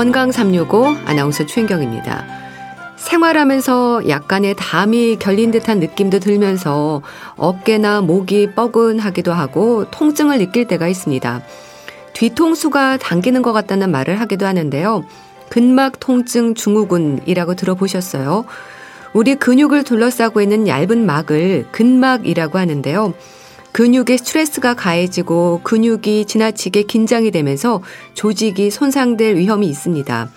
건강 365 아나운서 최인경입니다. 생활하면서 약간의 담이 결린 듯한 느낌도 들면서 어깨나 목이 뻐근하기도 하고 통증을 느낄 때가 있습니다. 뒤통수가 당기는 것 같다는 말을 하기도 하는데요. 근막 통증 증후군이라고 들어보셨어요? 우리 근육을 둘러싸고 있는 얇은 막을 근막이라고 하는데요. 근육에 스트레스가 가해지고 근육이 지나치게 긴장이 되면서 조직이 손상될 위험이 있습니다.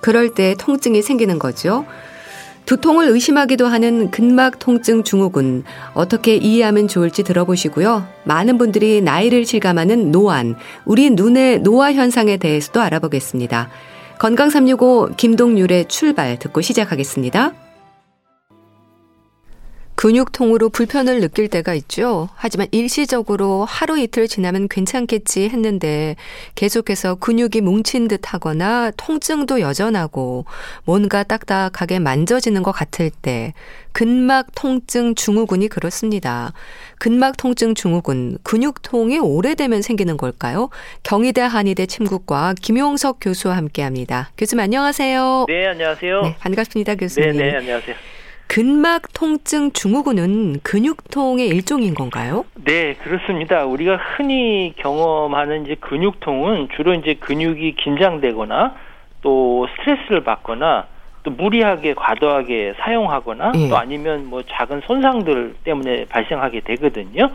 그럴 때 통증이 생기는 거죠. 두통을 의심하기도 하는 근막 통증 증후군 어떻게 이해하면 좋을지 들어보시고요. 많은 분들이 나이를 실감하는 노안, 우리 눈의 노화 현상에 대해서도 알아보겠습니다. 건강 365 김동률의 출발 듣고 시작하겠습니다. 근육통으로 불편을 느낄 때가 있죠. 하지만 일시적으로 하루 이틀 지나면 괜찮겠지 했는데 계속해서 근육이 뭉친 듯 하거나 통증도 여전하고 뭔가 딱딱하게 만져지는 것 같을 때 근막 통증 증후군이 그렇습니다. 근막 통증 증후군, 근육통이 오래되면 생기는 걸까요? 경희대 한의대 침구과 김용석 교수와 함께 합니다. 교수님 안녕하세요. 네, 안녕하세요. 네, 반갑습니다, 교수님. 네, 네, 안녕하세요. 근막 통증 증후군은 근육통의 일종인 건가요? 네, 그렇습니다. 우리가 흔히 경험하는 이제 근육통은 주로 이제 근육이 긴장되거나 또 스트레스를 받거나 또 무리하게 과도하게 사용하거나 예. 또 아니면 뭐 작은 손상들 때문에 발생하게 되거든요.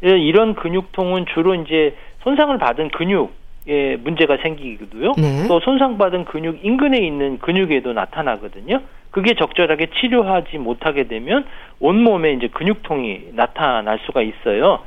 이런 근육통은 주로 이제 손상을 받은 근육 에 문제가 생기기도요. 네. 또 손상받은 근육 인근에 있는 근육에도 나타나거든요. 그게 적절하게 치료하지 못하게 되면 온몸에 이제 근육통이 나타날 수가 있어요.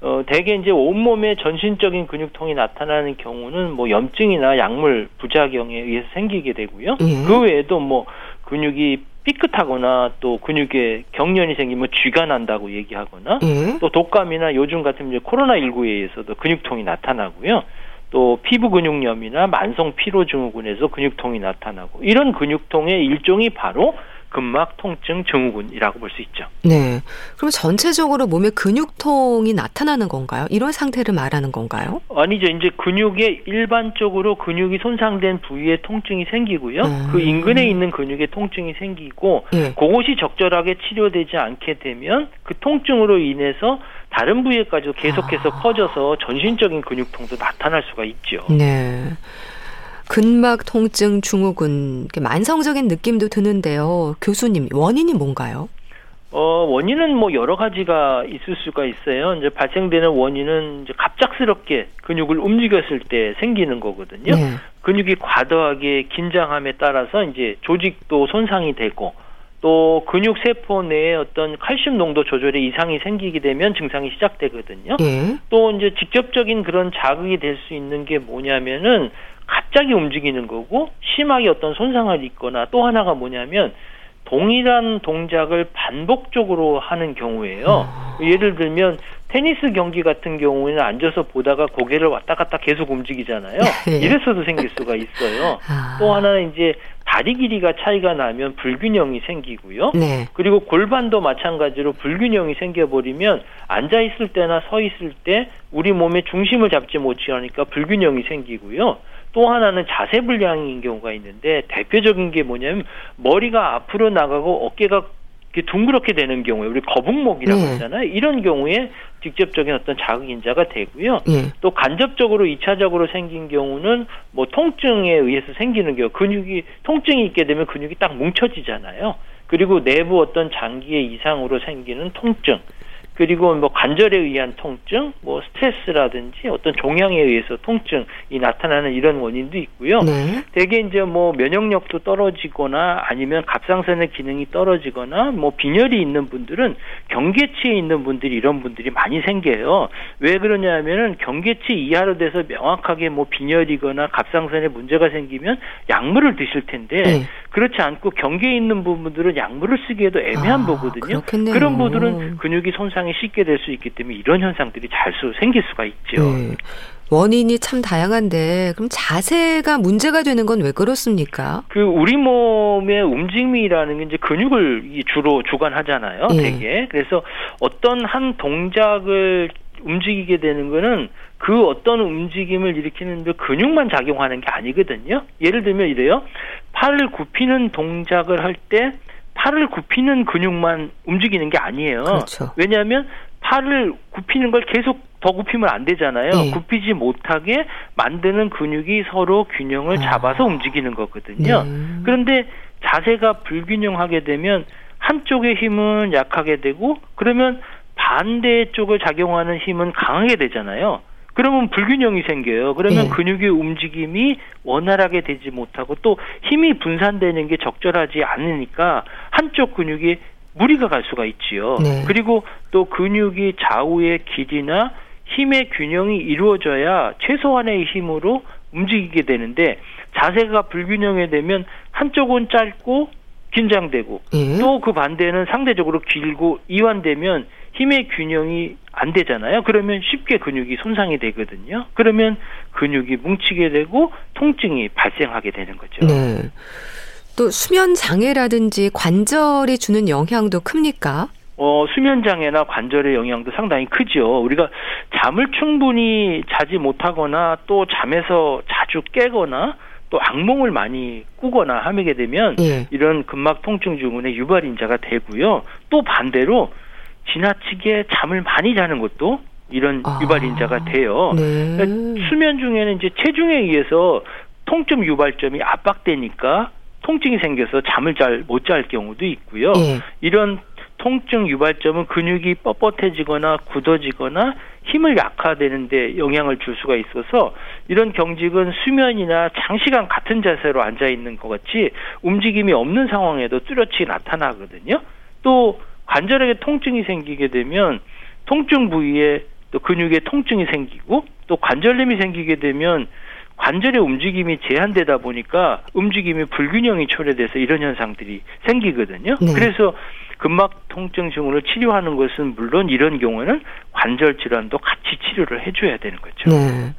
어, 대개 이제 온몸에 전신적인 근육통이 나타나는 경우는 뭐 염증이나 약물 부작용에 의해서 생기게 되고요. 예. 그 외에도 뭐 근육이 삐끗하거나 또 근육에 경련이 생기면 쥐가 난다고 얘기하거나 예. 또 독감이나 요즘 같은 이제 코로나 19에 의해서도 근육통이 나타나고요. 또 피부 근육염이나 만성 피로 증후군에서 근육통이 나타나고 이런 근육통의 일종이 바로 근막 통증 증후군이라고 볼 수 있죠. 네. 그럼 전체적으로 몸에 근육통이 나타나는 건가요? 이런 상태를 말하는 건가요? 아니죠. 이제 근육에 일반적으로 근육이 손상된 부위에 통증이 생기고요. 음. 그 인근에 있는 근육에 통증이 생기고 네. 그것이 적절하게 치료되지 않게 되면 그 통증으로 인해서 다른 부위에까지도 계속해서 아. 퍼져서 전신적인 근육통도 나타날 수가 있죠. 네. 근막 통증 증후군 만성적인 느낌도 드는데요. 교수님 원인이 뭔가요? 어, 원인은 뭐 여러 가지가 있을 수가 있어요. 이제 발생되는 원인은 이제 갑작스럽게 근육을 움직였을 때 생기는 거거든요. 네. 근육이 과도하게 긴장함에 따라서 이제 조직도 손상이 되고 또 근육 세포 내에 어떤 칼슘 농도 조절에 이상이 생기게 되면 증상이 시작되거든요. 예. 또 이제 직접적인 그런 자극이 될 수 있는 게 뭐냐면은 갑자기 움직이는 거고 심하게 어떤 손상을 입거나 또 하나가 뭐냐면 동일한 동작을 반복적으로 하는 경우에요. 어. 예를 들면 테니스 경기 같은 경우에는 앉아서 보다가 고개를 왔다 갔다 계속 움직이잖아요. 예. 이래서도 생길 수가 있어요. 아. 또 하나는 이제 다리 길이가 차이가 나면 불균형이 생기고요. 네. 그리고 골반도 마찬가지로 불균형이 생겨버리면 앉아 있을 때나 서 있을 때 우리 몸의 중심을 잡지 못하니까 불균형이 생기고요. 또 하나는 자세 불량인 경우가 있는데 대표적인 게 뭐냐면 머리가 앞으로 나가고 어깨가 둥그렇게 되는 경우에 우리 거북목이라고 네. 하잖아요. 이런 경우에 직접적인 어떤 자극 인자가 되고요. 네. 또 간접적으로 2차적으로 생긴 경우는 뭐 통증에 의해서 생기는 경우 근육이 통증이 있게 되면 근육이 딱 뭉쳐지잖아요. 그리고 내부 어떤 장기의 이상으로 생기는 통증 그리고 뭐 관절에 의한 통증, 뭐 스트레스라든지 어떤 종양에 의해서 통증이 나타나는 이런 원인도 있고요. 네. 대개 이제 뭐 면역력도 떨어지거나 아니면 갑상선의 기능이 떨어지거나 뭐 빈혈이 있는 분들은 경계치에 있는 분들이 이런 분들이 많이 생겨요. 왜 그러냐면은 경계치 이하로 돼서 명확하게 뭐 빈혈이거나 갑상선에 문제가 생기면 약물을 드실 텐데 네. 그렇지 않고 경계에 있는 부분들은 약물을 쓰기에도 애매한 아, 거거든요. 그렇겠네요. 그런 분들은 근육이 손상 이 쉽게 될 수 있기 때문에 이런 현상들이 잘 수 생길 수가 있죠. 네. 원인이 참 다양한데 그럼 자세가 문제가 되는 건 왜 그렇습니까? 그 우리 몸의 움직임이라는 게 이제 근육을 주로 주관하잖아요. 네. 되게 그래서 어떤 한 동작을 움직이게 되는 거는 그 어떤 움직임을 일으키는 근육만 작용하는 게 아니거든요. 예를 들면 이래요. 팔을 굽히는 동작을 할때 팔을 굽히는 근육만 움직이는 게 아니에요. 그렇죠. 왜냐하면 팔을 굽히는 걸 계속 더 굽히면 안 되잖아요. 네. 굽히지 못하게 만드는 근육이 서로 균형을 아. 잡아서 아. 움직이는 거거든요. 네. 그런데 자세가 불균형하게 되면 한쪽의 힘은 약하게 되고 그러면 반대 쪽을 작용하는 힘은 강하게 되잖아요. 그러면 불균형이 생겨요. 그러면 네. 근육의 움직임이 원활하게 되지 못하고 또 힘이 분산되는 게 적절하지 않으니까 한쪽 근육이 무리가 갈 수가 있지요. 네. 그리고 또 근육이 좌우의 길이나 힘의 균형이 이루어져야 최소한의 힘으로 움직이게 되는데 자세가 불균형이 되면 한쪽은 짧고 긴장되고 예. 또그 반대는 상대적으로 길고 이완되면 힘의 균형이 안 되잖아요. 그러면 쉽게 근육이 손상이 되거든요. 그러면 근육이 뭉치게 되고 통증이 발생하게 되는 거죠. 네. 또 수면 장애라든지 관절이 주는 영향도 큽니까? 어, 수면 장애나 관절의 영향도 상당히 크죠. 우리가 잠을 충분히 자지 못하거나 또 잠에서 자주 깨거나 또 악몽을 많이 꾸거나 하게 되면 예. 이런 근막 통증 증후군의 유발 인자가 되고요. 또 반대로 지나치게 잠을 많이 자는 것도 이런 아. 유발 인자가 돼요. 네. 그러니까 수면 중에는 이제 체중에 의해서 통증 유발점이 압박되니까 통증이 생겨서 잠을 잘 못 잘 경우도 있고요. 예. 이런 통증 유발점은 근육이 뻣뻣해지거나 굳어지거나 힘을 약화되는데 영향을 줄 수가 있어서 이런 경직은 수면이나 장시간 같은 자세로 앉아 있는 것 같이 움직임이 없는 상황에도 뚜렷이 나타나거든요. 또 관절에게 통증이 생기게 되면 통증 부위에 또 근육에 통증이 생기고 또 관절염이 생기게 되면 관절의 움직임이 제한되다 보니까 움직임이 불균형이 초래돼서 이런 현상들이 생기거든요. 네. 그래서 근막 통증 증후를 치료하는 것은 물론 이런 경우에는 관절 질환도 같이 치료를 해줘야 되는 거죠. 네.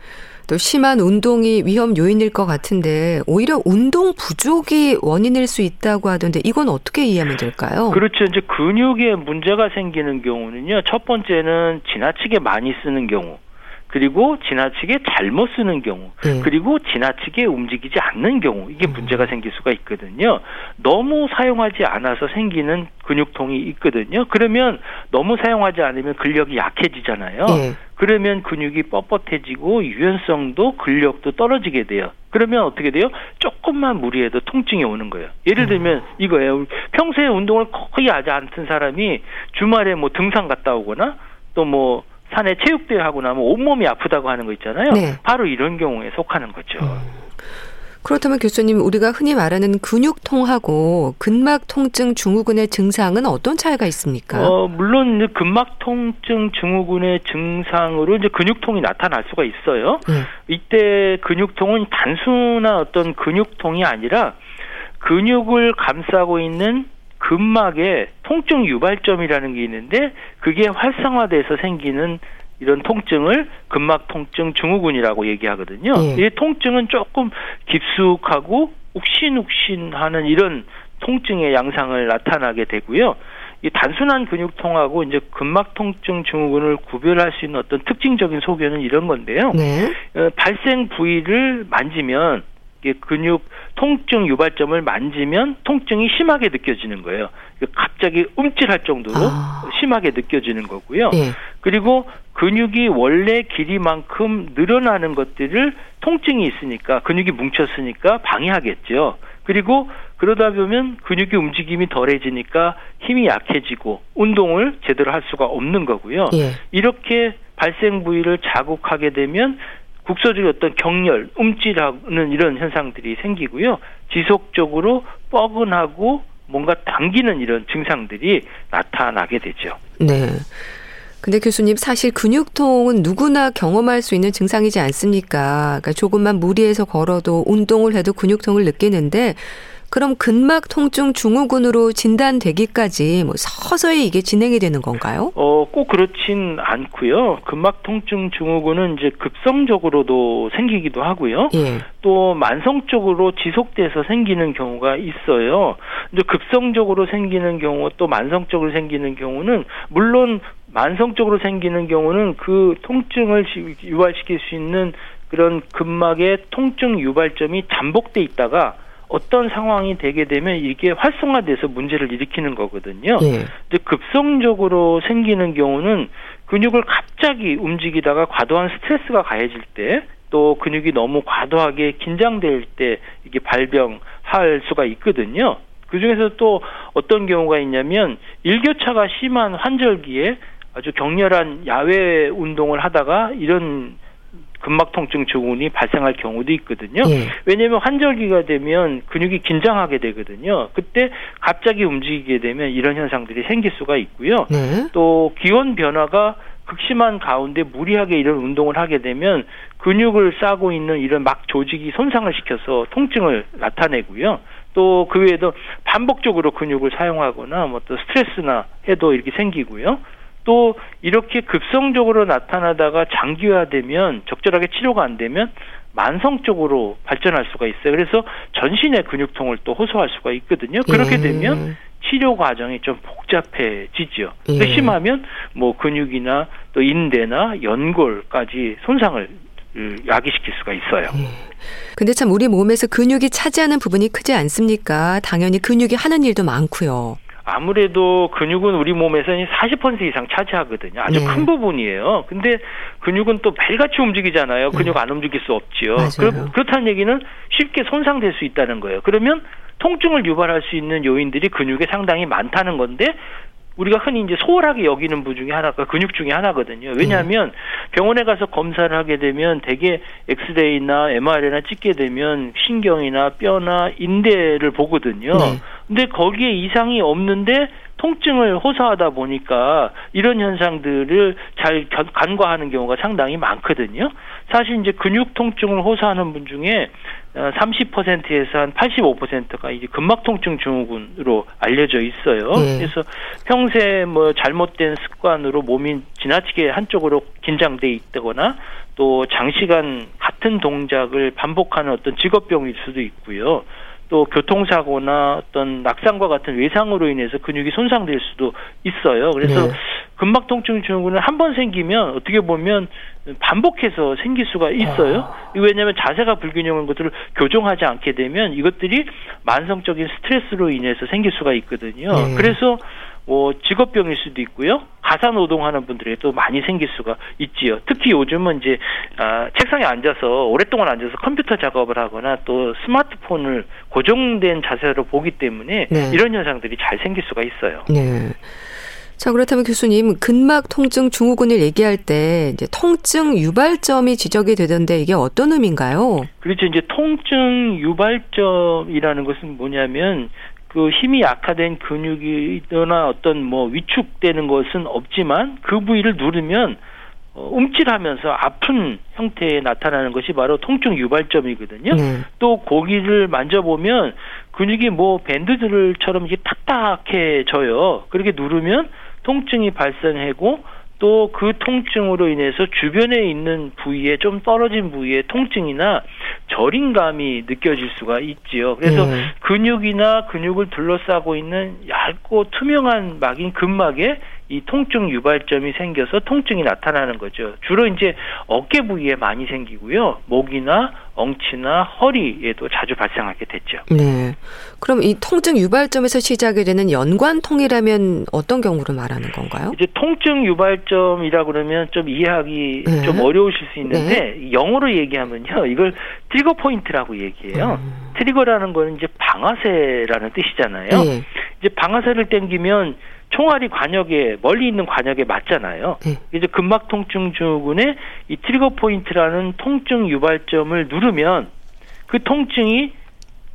또 심한 운동이 위험 요인일 것 같은데 오히려 운동 부족이 원인일 수 있다고 하던데 이건 어떻게 이해하면 될까요? 그렇죠. 이제 근육에 문제가 생기는 경우는요. 첫 번째는 지나치게 많이 쓰는 경우. 그리고 지나치게 잘못 쓰는 경우, 네. 그리고 지나치게 움직이지 않는 경우, 이게 음. 문제가 생길 수가 있거든요. 너무 사용하지 않아서 생기는 근육통이 있거든요. 그러면 너무 사용하지 않으면 근력이 약해지잖아요. 네. 그러면 근육이 뻣뻣해지고 유연성도 근력도 떨어지게 돼요. 그러면 어떻게 돼요? 조금만 무리해도 통증이 오는 거예요. 예를 들면 음. 이거예요. 평소에 운동을 거의 하지 않던 사람이 주말에 뭐 등산 갔다 오거나 또뭐 산에 체육대회 하고 나면 온몸이 아프다고 하는 거 있잖아요. 네. 바로 이런 경우에 속하는 거죠. 음. 그렇다면 교수님 우리가 흔히 말하는 근육통하고 근막 통증 증후군의 증상은 어떤 차이가 있습니까? 어, 물론 근막 통증 증후군의 증상으로 이제 근육통이 나타날 수가 있어요. 네. 이때 근육통은 단순한 어떤 근육통이 아니라 근육을 감싸고 있는 근막에 통증 유발점이라는 게 있는데 그게 활성화돼서 생기는 이런 통증을 근막 통증 증후군이라고 얘기하거든요. 예. 이 통증은 조금 깊숙하고 욱신욱신하는 이런 통증의 양상을 나타나게 되고요. 이 단순한 근육통하고 이제 근막 통증 증후군을 구별할 수 있는 어떤 특징적인 소견은 이런 건데요. 네. 어, 발생 부위를 만지면 근육 통증 유발점을 만지면 통증이 심하게 느껴지는 거예요. 갑자기 움찔할 정도로 아. 심하게 느껴지는 거고요. 네. 그리고 근육이 원래 길이만큼 늘어나는 것들을 통증이 있으니까 근육이 뭉쳤으니까 방해하겠죠. 그리고 그러다 보면 근육의 움직임이 덜해지니까 힘이 약해지고 운동을 제대로 할 수가 없는 거고요. 예. 이렇게 발생 부위를 자극하게 되면 국소적인 어떤 경렬, 움찔하는 이런 현상들이 생기고요. 지속적으로 뻐근하고 뭔가 당기는 이런 증상들이 나타나게 되죠. 네. 근데 교수님 사실 근육통은 누구나 경험할 수 있는 증상이지 않습니까? 그러니까 조금만 무리해서 걸어도 운동을 해도 근육통을 느끼는데 그럼 근막 통증 증후군으로 진단되기까지 뭐 서서히 이게 진행이 되는 건가요? 어, 꼭 그렇진 않고요. 근막 통증 증후군은 이제 급성적으로도 생기기도 하고요. 예. 또 만성적으로 지속돼서 생기는 경우가 있어요. 이제 급성적으로 생기는 경우 또 만성적으로 생기는 경우는 물론 만성적으로 생기는 경우는 그 통증을 유발시킬 수 있는 그런 근막의 통증 유발점이 잠복돼 있다가 어떤 상황이 되게 되면 이게 활성화돼서 문제를 일으키는 거거든요. 예. 근데 급성적으로 생기는 경우는 근육을 갑자기 움직이다가 과도한 스트레스가 가해질 때 또 근육이 너무 과도하게 긴장될 때 이게 발병할 수가 있거든요. 그 중에서 또 어떤 경우가 있냐면 일교차가 심한 환절기에 아주 격렬한 야외 운동을 하다가 이런 근막 통증 증후군이 발생할 경우도 있거든요. 예. 왜냐하면 환절기가 되면 근육이 긴장하게 되거든요. 그때 갑자기 움직이게 되면 이런 현상들이 생길 수가 있고요. 네. 또 기온 변화가 극심한 가운데 무리하게 이런 운동을 하게 되면 근육을 싸고 있는 이런 막 조직이 손상을 시켜서 통증을 나타내고요. 또 그 외에도 반복적으로 근육을 사용하거나 뭐 또 스트레스나 해도 이렇게 생기고요. 또 이렇게 급성적으로 나타나다가 장기화되면 적절하게 치료가 안 되면 만성적으로 발전할 수가 있어요. 그래서 전신의 근육통을 또 호소할 수가 있거든요. 그렇게 예. 되면 치료 과정이 좀 복잡해지죠. 예. 심하면 뭐 근육이나 또 인대나 연골까지 손상을 야기시킬 수가 있어요. 예. 근데 참 우리 몸에서 근육이 차지하는 부분이 크지 않습니까? 당연히 근육이 하는 일도 많고요. 아무래도 근육은 우리 몸에서는 40% 이상 차지하거든요. 아주 네. 큰 부분이에요. 근데 근육은 또 매일같이 움직이잖아요. 근육 네. 안 움직일 수 없지요. 그렇, 그렇다는 얘기는 쉽게 손상될 수 있다는 거예요. 그러면 통증을 유발할 수 있는 요인들이 근육에 상당히 많다는 건데 우리가 흔히 이제 소홀하게 여기는 부 중에 하나가 근육 중에 하나거든요. 왜냐하면 병원에 가서 검사를 하게 되면 대개 엑스레이나 MRI나 찍게 되면 신경이나 뼈나 인대를 보거든요. 네. 근데 거기에 이상이 없는데 통증을 호소하다 보니까 이런 현상들을 잘 간과하는 경우가 상당히 많거든요. 사실 이제 근육 통증을 호소하는 분 중에 30%에서 어, 한 85%가 이제 근막 통증 증후군으로 알려져 있어요. 네. 그래서 평생 뭐 잘못된 습관으로 몸이 지나치게 한쪽으로 긴장돼 있다거나 또 장시간 같은 동작을 반복하는 어떤 직업병일 수도 있고요. 또 교통사고나 어떤 낙상과 같은 외상으로 인해서 근육이 손상될 수도 있어요. 그래서 네. 근막 통증 증후군은 한 번 생기면 어떻게 보면 반복해서 생길 수가 있어요. 아. 왜냐하면 자세가 불균형한 것들을 교정하지 않게 되면 이것들이 만성적인 스트레스로 인해서 생길 수가 있거든요. 네. 그래서 뭐 직업병일 수도 있고요. 가사 노동하는 분들에도 많이 생길 수가 있지요. 특히 요즘은 이제 아, 책상에 앉아서 오랫동안 앉아서 컴퓨터 작업을 하거나 또 스마트폰을 고정된 자세로 보기 때문에 네. 이런 현상들이 잘 생길 수가 있어요. 네. 자, 그렇다면 교수님, 근막 통증 증후군을 얘기할 때 이제 통증 유발점이 지적이 되던데 이게 어떤 의미인가요? 그렇죠. 이제 통증 유발점이라는 것은 뭐냐면 그 힘이 약화된 근육이나 어떤 뭐 위축되는 것은 없지만 그 부위를 누르면 어, 움찔하면서 아픈 형태에 나타나는 것이 바로 통증 유발점이거든요. 네. 또 고기를 만져보면 근육이 뭐 밴드들처럼 이게 딱딱해져요. 그렇게 누르면 통증이 발생하고 또 그 통증으로 인해서 주변에 있는 부위에 좀 떨어진 부위에 통증이나 저림감이 느껴질 수가 있지요. 그래서 네. 근육이나 근육을 둘러싸고 있는 얇고 투명한 막인 근막에 이 통증 유발점이 생겨서 통증이 나타나는 거죠. 주로 이제 어깨 부위에 많이 생기고요. 목이나 엉치나 허리에도 자주 발생하게 됐죠. 네. 그럼 이 통증 유발점에서 시작이 되는 연관통이라면 어떤 경우를 말하는 건가요? 이제 통증 유발점이라 그러면 좀 이해하기 네. 좀 어려우실 수 있는데 네. 영어로 얘기하면요. 이걸 trigger point라고 얘기해요. 음. trigger라는 거는 이제 방아쇠라는 뜻이잖아요. 네. 이제 방아쇠를 땡기면 총알이 과녁에 멀리 있는 과녁에 맞잖아요. 네. 이제 근막 통증 증후군의 이 trigger point라는 통증 유발점을 누르면 그 통증이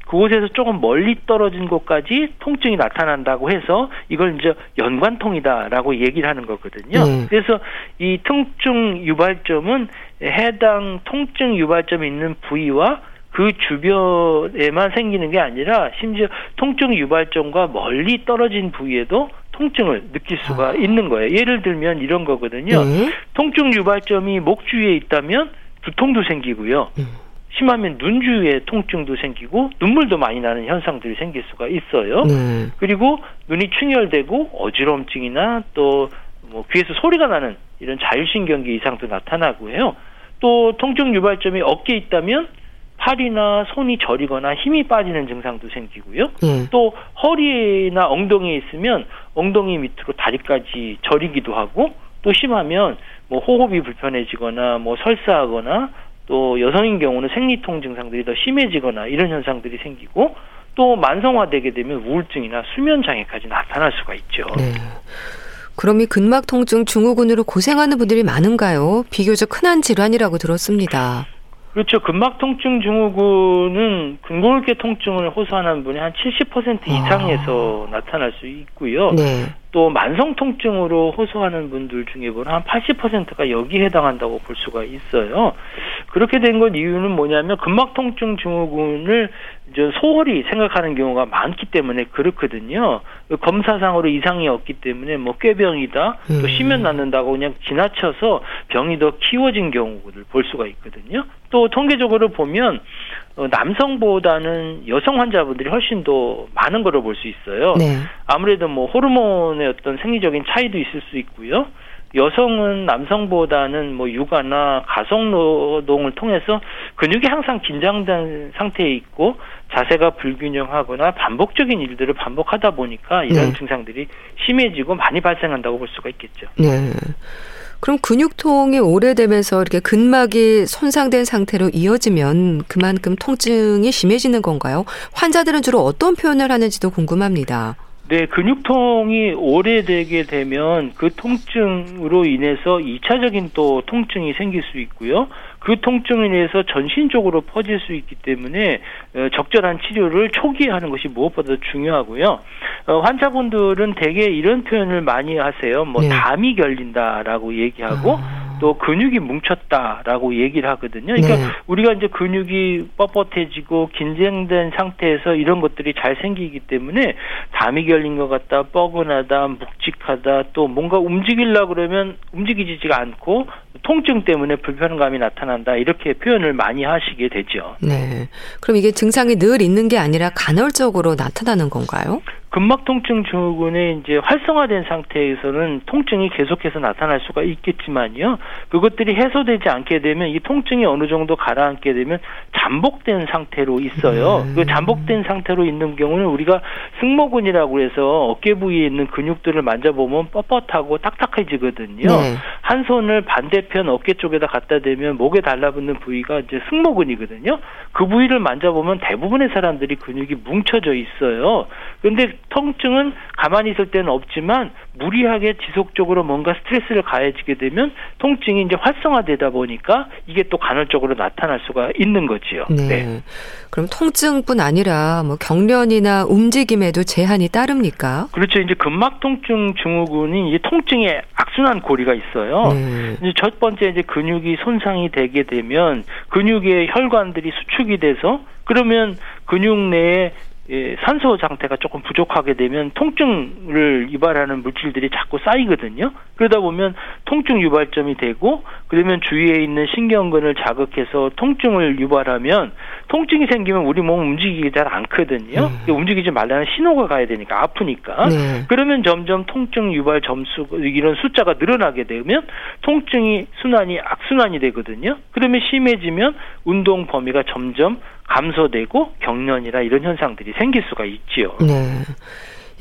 그곳에서 조금 멀리 떨어진 곳까지 통증이 나타난다고 해서 이걸 이제 연관통이다라고 얘기를 하는 거거든요. 네. 그래서 이 통증 유발점은 해당 통증 유발점이 있는 부위와 그 주변에만 생기는 게 아니라 심지어 통증 유발점과 멀리 떨어진 부위에도 통증을 느낄 수가 아. 있는 거예요. 예를 들면 이런 거거든요. 네. 통증 유발점이 목 주위에 있다면 두통도 생기고요. 음. 심하면 눈 주위에 통증도 생기고 눈물도 많이 나는 현상들이 생길 수가 있어요. 네. 그리고 눈이 충혈되고 어지럼증이나 또 뭐 귀에서 소리가 나는 이런 자율신경계 이상도 나타나고요. 또 통증 유발점이 어깨에 있다면 팔이나 손이 저리거나 힘이 빠지는 증상도 생기고요. 네. 또 허리나 엉덩이에 있으면 엉덩이 밑으로 다리까지 저리기도 하고 또 심하면 뭐 호흡이 불편해지거나 뭐 설사하거나 또 여성인 경우는 생리통 증상들이 더 심해지거나 이런 현상들이 생기고 또 만성화되게 되면 우울증이나 수면 장애까지 나타날 수가 있죠. 네. 그럼 이 근막 통증 증후군으로 고생하는 분들이 많은가요? 비교적 흔한 질환이라고 들었습니다. 그렇죠. 근막통증 증후군은 근골계 통증을 호소하는 분이 한 70% 이상에서 아. 나타날 수 있고요. 네. 또 만성 통증으로 호소하는 분들 중에 보면 한 80%가 여기에 해당한다고 볼 수가 있어요. 그렇게 된것 이유는 뭐냐면 근막 통증 증후군을 이제 소홀히 생각하는 경우가 많기 때문에 그렇거든요. 검사상으로 이상이 없기 때문에 뭐 꾀병이다, 또 음. 쉬면 낫는다고 그냥 지나쳐서 병이 더 키워진 경우를 볼 수가 있거든요. 또 통계적으로 보면 어, 남성보다는 여성 환자분들이 훨씬 더 많은 거를 볼 수 있어요. 네. 아무래도 뭐 호르몬의 어떤 생리적인 차이도 있을 수 있고요. 여성은 남성보다는 뭐 육아나 가속 노동을 통해서 근육이 항상 긴장된 상태에 있고 자세가 불균형하거나 반복적인 일들을 반복하다 보니까 이런 네. 증상들이 심해지고 많이 발생한다고 볼 수가 있겠죠. 네. 그럼 근육통이 오래되면서 이렇게 근막이 손상된 상태로 이어지면 그만큼 통증이 심해지는 건가요? 환자들은 주로 어떤 표현을 하는지도 궁금합니다. 네, 근육통이 오래되게 되면 그 통증으로 인해서 2차적인 또 통증이 생길 수 있고요. 그 통증에 의해서 전신적으로 퍼질 수 있기 때문에 어, 적절한 치료를 초기에 하는 것이 무엇보다 중요하고요. 어, 환자분들은 대개 이런 표현을 많이 하세요. 뭐 네. 담이 결린다라고 얘기하고 아. 또 근육이 뭉쳤다라고 얘기를 하거든요. 그러니까 네. 우리가 이제 근육이 뻣뻣해지고 긴장된 상태에서 이런 것들이 잘 생기기 때문에 담이 결린 것 같다, 뻐근하다, 묵직하다, 또 뭔가 움직이려 그러면 움직이지가 않고 통증 때문에 불편감이 나타난다 이렇게 표현을 많이 하시게 되죠. 네. 그럼 이게 증상이 늘 있는 게 아니라 간헐적으로 나타나는 건가요? 근막 통증 증후군의 이제 활성화된 상태에서는 통증이 계속해서 나타날 수가 있겠지만요. 그것들이 해소되지 않게 되면 이 통증이 어느 정도 가라앉게 되면 잠복된 상태로 있어요. 음. 그 잠복된 상태로 있는 경우는 우리가 승모근이라고 해서 어깨 부위에 있는 근육들을 만져보면 뻣뻣하고 딱딱해지거든요. 네. 한 손을 반대편 어깨 쪽에다 갖다 대면 목에 달라붙는 부위가 이제 승모근이거든요. 그 부위를 만져보면 대부분의 사람들이 근육이 뭉쳐져 있어요. 그런데 통증은 가만히 있을 때는 없지만 무리하게 지속적으로 뭔가 스트레스를 가해지게 되면 통증이 이제 활성화되다 보니까 이게 또 간헐적으로 나타날 수가 있는 거지요. 네. 네. 그럼 통증뿐 아니라 뭐 경련이나 움직임에도 제한이 따릅니까? 그렇죠. 이제 근막 통증 증후군이 이제 통증의 악순환 고리가 있어요. 네. 이제 첫 번째 이제 근육이 손상이 되게 되면 근육의 혈관들이 수축이 돼서 그러면 근육 내에 예, 산소 상태가 조금 부족하게 되면 통증을 유발하는 물질들이 자꾸 쌓이거든요. 그러다 보면 통증 유발점이 되고 그러면 주위에 있는 신경근을 자극해서 통증을 유발하면 통증이 생기면 우리 몸 움직이기 잘 않거든요. 음. 움직이지 말라는 신호가 가야 되니까 아프니까. 네. 그러면 점점 통증 유발 점수 이런 숫자가 늘어나게 되면 통증이 순환이 악순환이 되거든요. 그러면 심해지면 운동 범위가 점점 감소되고 경련이나 이런 현상들이 생길 수가 있지요. 네.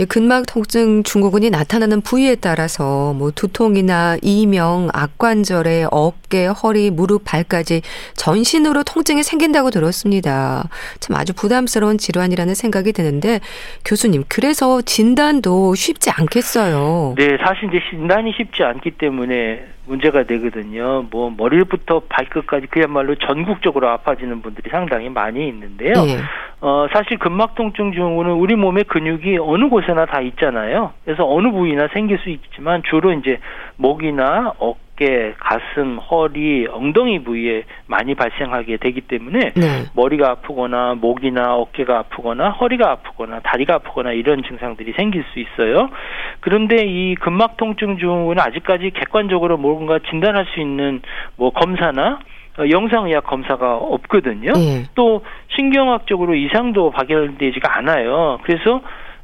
근막 통증 증후군이 나타나는 부위에 따라서 뭐 두통이나 이명, 악관절에 어깨, 허리, 무릎, 발까지 전신으로 통증이 생긴다고 들었습니다. 참 아주 부담스러운 질환이라는 생각이 드는데 교수님 그래서 진단도 쉽지 않겠어요. 네, 사실 이제 진단이 쉽지 않기 때문에 문제가 되거든요. 뭐 머리부터 발끝까지 그야말로 전국적으로 아파지는 분들이 상당히 많이 있는데요. 네. 어 사실 근막 통증 증후군은 우리 몸의 근육이 어느 곳에나 다 있잖아요. 그래서 어느 부위나 생길 수 있지만 주로 이제 목이나 어깨 어깨, 가슴, 허리, 엉덩이 부위에 많이 발생하게 되기 때문에 네. 머리가 아프거나 목이나 어깨가 아프거나 허리가 아프거나 다리가 아프거나 이런 증상들이 생길 수 있어요. 그런데 이 근막 통증 증후군은 아직까지 객관적으로 뭔가 진단할 수 있는 뭐 검사나 어, 영상의학 검사가 없거든요. 네. 또 신경학적으로 이상도 발견되지가 않아요. 그래서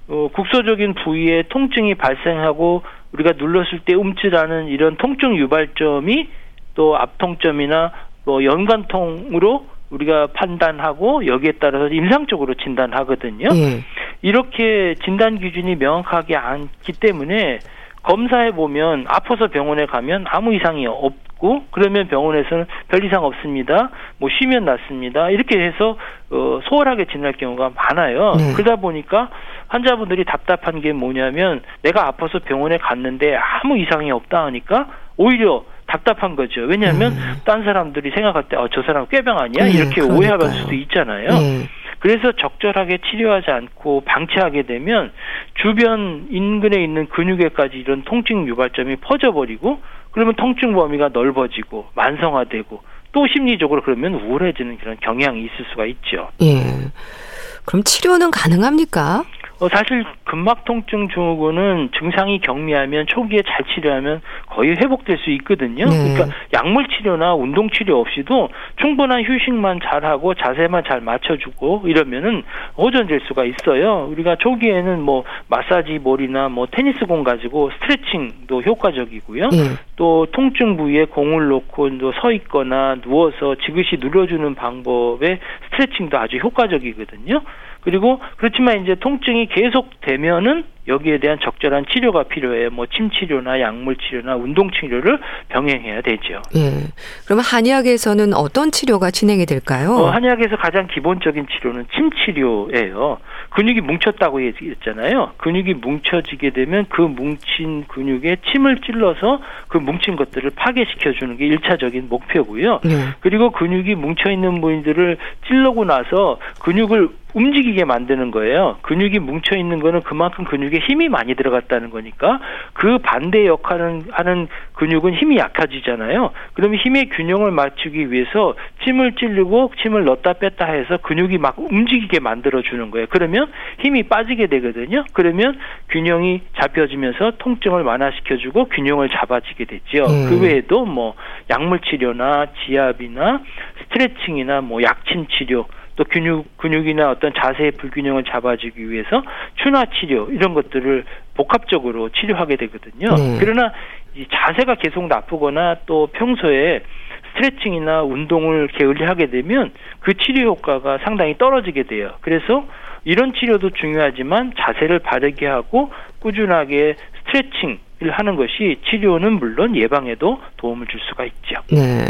어, 국소적인 부위에 통증이 발생하고 우리가 눌렀을 때 움찔하는 이런 통증 유발점이 또 앞통점이나 뭐 연관통으로 우리가 판단하고 여기에 따라서 임상적으로 진단하거든요. 예. 이렇게 진단 기준이 명확하게 않기 때문에 검사해 보면 아파서 병원에 가면 아무 이상이 없고 그러면 병원에서는 별 이상 없습니다. 뭐 쉬면 낫습니다. 이렇게 해서 어 소홀하게 진단할 경우가 많아요. 네. 그러다 보니까 환자분들이 답답한 게 뭐냐면 내가 아파서 병원에 갔는데 아무 이상이 없다 하니까 오히려 답답한 거죠. 왜냐하면 음. 딴 사람들이 생각할 때, 어, 저 사람 꾀병 아니야? 네, 이렇게 그러니까요. 오해할 수도 있잖아요. 네. 그래서 적절하게 치료하지 않고 방치하게 되면 주변 인근에 있는 근육에까지 이런 통증 유발점이 퍼져버리고 그러면 통증 범위가 넓어지고 만성화되고 또 심리적으로 그러면 우울해지는 그런 경향이 있을 수가 있죠. 예. 그럼 치료는 가능합니까? 어, 사실 근막 통증 증후군은 증상이 경미하면 초기에 잘 치료하면 거의 회복될 수 있거든요. 네. 그러니까 약물 치료나 운동 치료 없이도 충분한 휴식만 잘하고 자세만 잘 맞춰주고 이러면은 호전될 수가 있어요. 우리가 초기에는 뭐 마사지 볼이나 뭐 테니스 공 가지고 스트레칭도 효과적이고요. 네. 또 통증 부위에 공을 놓고 서 있거나 누워서 지그시 눌러주는 방법의 스트레칭도 아주 효과적이거든요. 그리고 그렇지만 이제 통증이 계속되면은 여기에 대한 적절한 치료가 필요해요. 뭐 침치료나 약물 치료나 운동 치료를 병행해야 되죠. 예. 그러면 한의학에서는 어떤 치료가 진행이 될까요? 어, 한의학에서 가장 기본적인 치료는 침치료예요. 근육이 뭉쳤다고 얘기했잖아요. 근육이 뭉쳐지게 되면 그 뭉친 근육에 침을 찔러서 그 뭉친 것들을 파괴시켜 주는 게 1차적인 목표고요. 네. 그리고 근육이 뭉쳐 있는 부위들을 찔르고 나서 근육을 움직이게 만드는 거예요. 근육이 뭉쳐 있는 거는 그만큼 근육에 힘이 많이 들어갔다는 거니까 그 반대 역할을 하는 근육은 힘이 약해지잖아요. 그러면 힘의 균형을 맞추기 위해서 침을 찌르고 침을 넣었다 뺐다 해서 근육이 막 움직이게 만들어 주는 거예요. 그러면 힘이 빠지게 되거든요. 그러면 균형이 잡혀지면서 통증을 완화시켜 주고 균형을 잡아지게 되죠. 음. 그 외에도 뭐 약물 치료나 지압이나 스트레칭이나 뭐 약침 치료 또 근육 근육이나 어떤 자세의 불균형을 잡아주기 위해서 추나 치료 이런 것들을 복합적으로 치료하게 되거든요. 네. 그러나 이 자세가 계속 나쁘거나 또 평소에 스트레칭이나 운동을 게을리하게 되면 그 치료 효과가 상당히 떨어지게 돼요. 그래서 이런 치료도 중요하지만 자세를 바르게 하고 꾸준하게 스트레칭을 하는 것이 치료는 물론 예방에도 도움을 줄 수가 있죠. 네.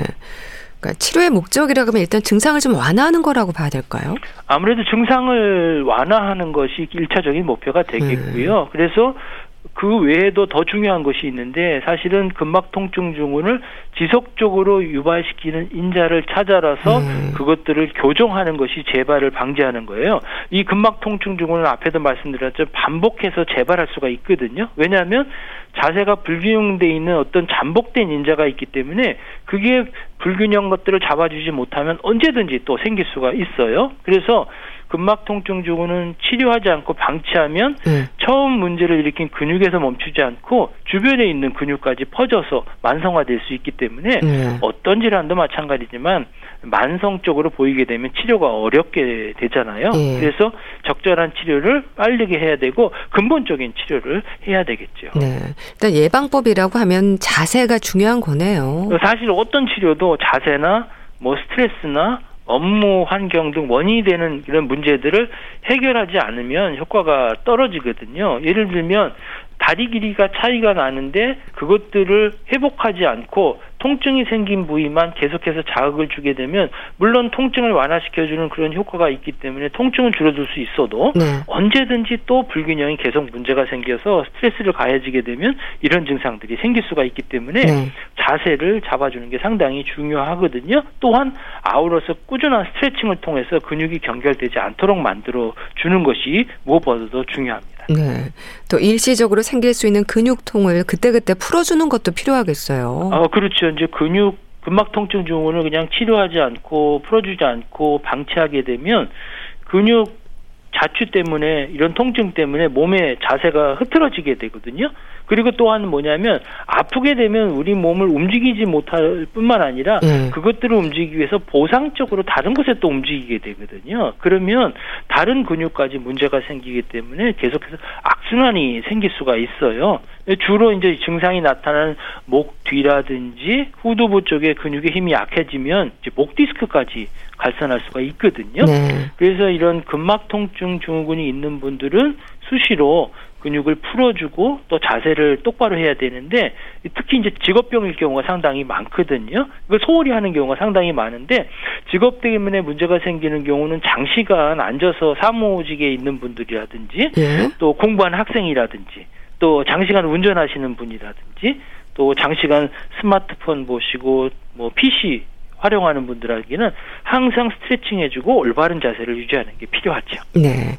그러니까 치료의 목적이라고 하면 일단 증상을 좀 완화하는 거라고 봐야 될까요? 아무래도 증상을 완화하는 것이 일차적인 목표가 되겠고요. 음. 그래서 그 외에도 더 중요한 것이 있는데 사실은 근막 통증 증후군을 지속적으로 유발시키는 인자를 찾아라서 음. 그것들을 교정하는 것이 재발을 방지하는 거예요. 이 근막 통증 증후군은 앞에도 말씀드렸죠. 반복해서 재발할 수가 있거든요. 왜냐하면 자세가 불균형돼 있는 어떤 잠복된 인자가 있기 때문에 그게 불균형 것들을 잡아주지 못하면 언제든지 또 생길 수가 있어요. 그래서 근막 통증 증후는 치료하지 않고 방치하면 네. 처음 문제를 일으킨 근육에서 멈추지 않고 주변에 있는 근육까지 퍼져서 만성화될 수 있기 때문에 네. 어떤 질환도 마찬가지지만 만성적으로 보이게 되면 치료가 어렵게 되잖아요. 네. 그래서 적절한 치료를 빠르게 해야 되고 근본적인 치료를 해야 되겠죠. 네. 일단 예방법이라고 하면 자세가 중요한 거네요. 사실 어떤 치료도 자세나 뭐 스트레스나 업무 환경 등 원인이 되는 이런 문제들을 해결하지 않으면 효과가 떨어지거든요. 예를 들면 다리 길이가 차이가 나는데 그것들을 회복하지 않고 통증이 생긴 부위만 계속해서 자극을 주게 되면 물론 통증을 완화시켜주는 그런 효과가 있기 때문에 통증은 줄어들 수 있어도 네. 언제든지 또 불균형이 계속 문제가 생겨서 스트레스를 가해지게 되면 이런 증상들이 생길 수가 있기 때문에 네. 자세를 잡아주는 게 상당히 중요하거든요. 또한 아울러서 꾸준한 스트레칭을 통해서 근육이 경결되지 않도록 만들어 주는 것이 무엇보다도 중요합니다. 네. 또 일시적으로 생길 수 있는 근육통을 그때그때 풀어주는 것도 필요하겠어요. 아, 그렇죠. 이제 근육 근막 통증 증후군을 그냥 치료하지 않고 풀어주지 않고 방치하게 되면 근육 자추 때문에 이런 통증 때문에 몸의 자세가 흐트러지게 되거든요. 그리고 또한 뭐냐면 아프게 되면 우리 몸을 움직이지 못할 뿐만 아니라 네. 그것들을 움직이기 위해서 보상적으로 다른 곳에 또 움직이게 되거든요. 그러면 다른 근육까지 문제가 생기기 때문에 계속해서 악순환이 생길 수가 있어요. 주로 이제 증상이 나타나는 목 뒤라든지 후두부 쪽에 근육의 힘이 약해지면 이제 목 디스크까지 발산할 수가 있거든요. 네. 그래서 이런 근막 통증 증후군이 있는 분들은 수시로 근육을 풀어주고 또 자세를 똑바로 해야 되는데 특히 이제 직업병일 경우가 상당히 많거든요. 이걸 소홀히 하는 경우가 상당히 많은데 직업 때문에 문제가 생기는 경우는 장시간 앉아서 사무직에 있는 분들이라든지 예? 또 공부하는 학생이라든지 또 장시간 운전하시는 분이라든지 또 장시간 스마트폰 보시고 뭐 PC 활용하는 분들에게는 항상 스트레칭 해주고 올바른 자세를 유지하는 게 필요하죠. 네.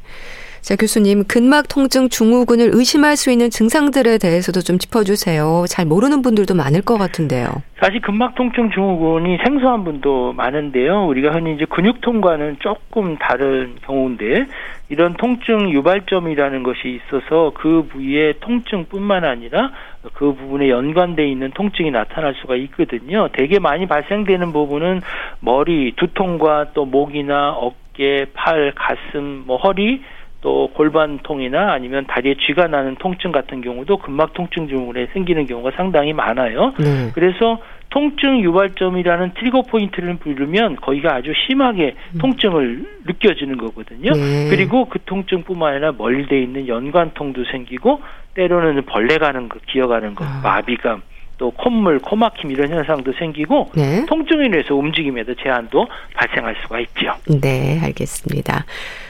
자, 교수님, 근막 통증 증후군을 의심할 수 있는 증상들에 대해서도 좀 짚어주세요. 잘 모르는 분들도 많을 것 같은데요. 사실 근막 통증 증후군이 생소한 분도 많은데요. 우리가 흔히 이제 근육통과는 조금 다른 경우인데 이런 통증 유발점이라는 것이 있어서 그 부위의 통증뿐만 아니라 그 부분에 연관돼 있는 통증이 나타날 수가 있거든요. 대개 많이 발생되는 부분은 머리, 두통과 또 목이나 어깨, 팔, 가슴, 뭐 허리 또 골반통이나 아니면 다리에 쥐가 나는 통증 같은 경우도 근막 통증 증후군에 생기는 경우가 상당히 많아요. 네. 그래서 통증 유발점이라는 트리거 포인트를 부르면 거기가 아주 심하게 음. 통증을 느껴지는 거거든요. 네. 그리고 그 통증뿐만 아니라 멀리 돼 있는 연관통도 생기고 때로는 벌레 가는 거, 기어가는 거, 아. 마비감, 또 콧물, 코막힘 이런 현상도 생기고 네. 통증으로 인해서 움직임에도 제한도 발생할 수가 있죠. 네, 알겠습니다.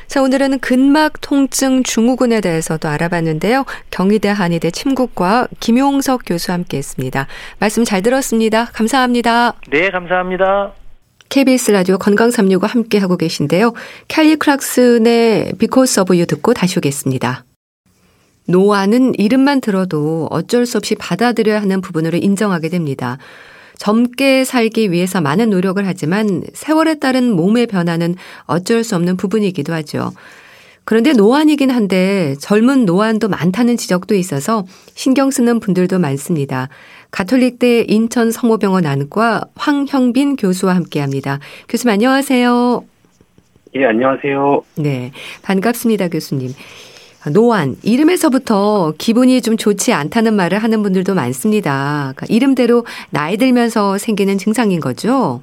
자, 오늘은 근막 통증 증후군에 대해서도 알아봤는데요. 경희대 한의대 침구과 김용석 교수 함께 했습니다. 말씀 잘 들었습니다. 감사합니다. 네, 감사합니다. KBS 라디오 건강 365 함께 하고 계신데요. 캘리 클락슨의 Because of You 듣고 다시 오겠습니다. 노화는 이름만 들어도 어쩔 수 없이 받아들여야 하는 부분으로 인정하게 됩니다. 젊게 살기 위해서 많은 노력을 하지만 세월에 따른 몸의 변화는 어쩔 수 없는 부분이기도 하죠. 그런데 노안이긴 한데 젊은 노안도 많다는 지적도 있어서 신경 쓰는 분들도 많습니다. 가톨릭대 인천 성모병원 안과 황형빈 교수와 함께 합니다. 교수님 안녕하세요. 예, 안녕하세요. 네. 반갑습니다, 교수님. 노안 이름에서부터 기분이 좀 좋지 않다는 말을 하는 분들도 많습니다. 그러니까 이름대로 나이 들면서 생기는 증상인 거죠?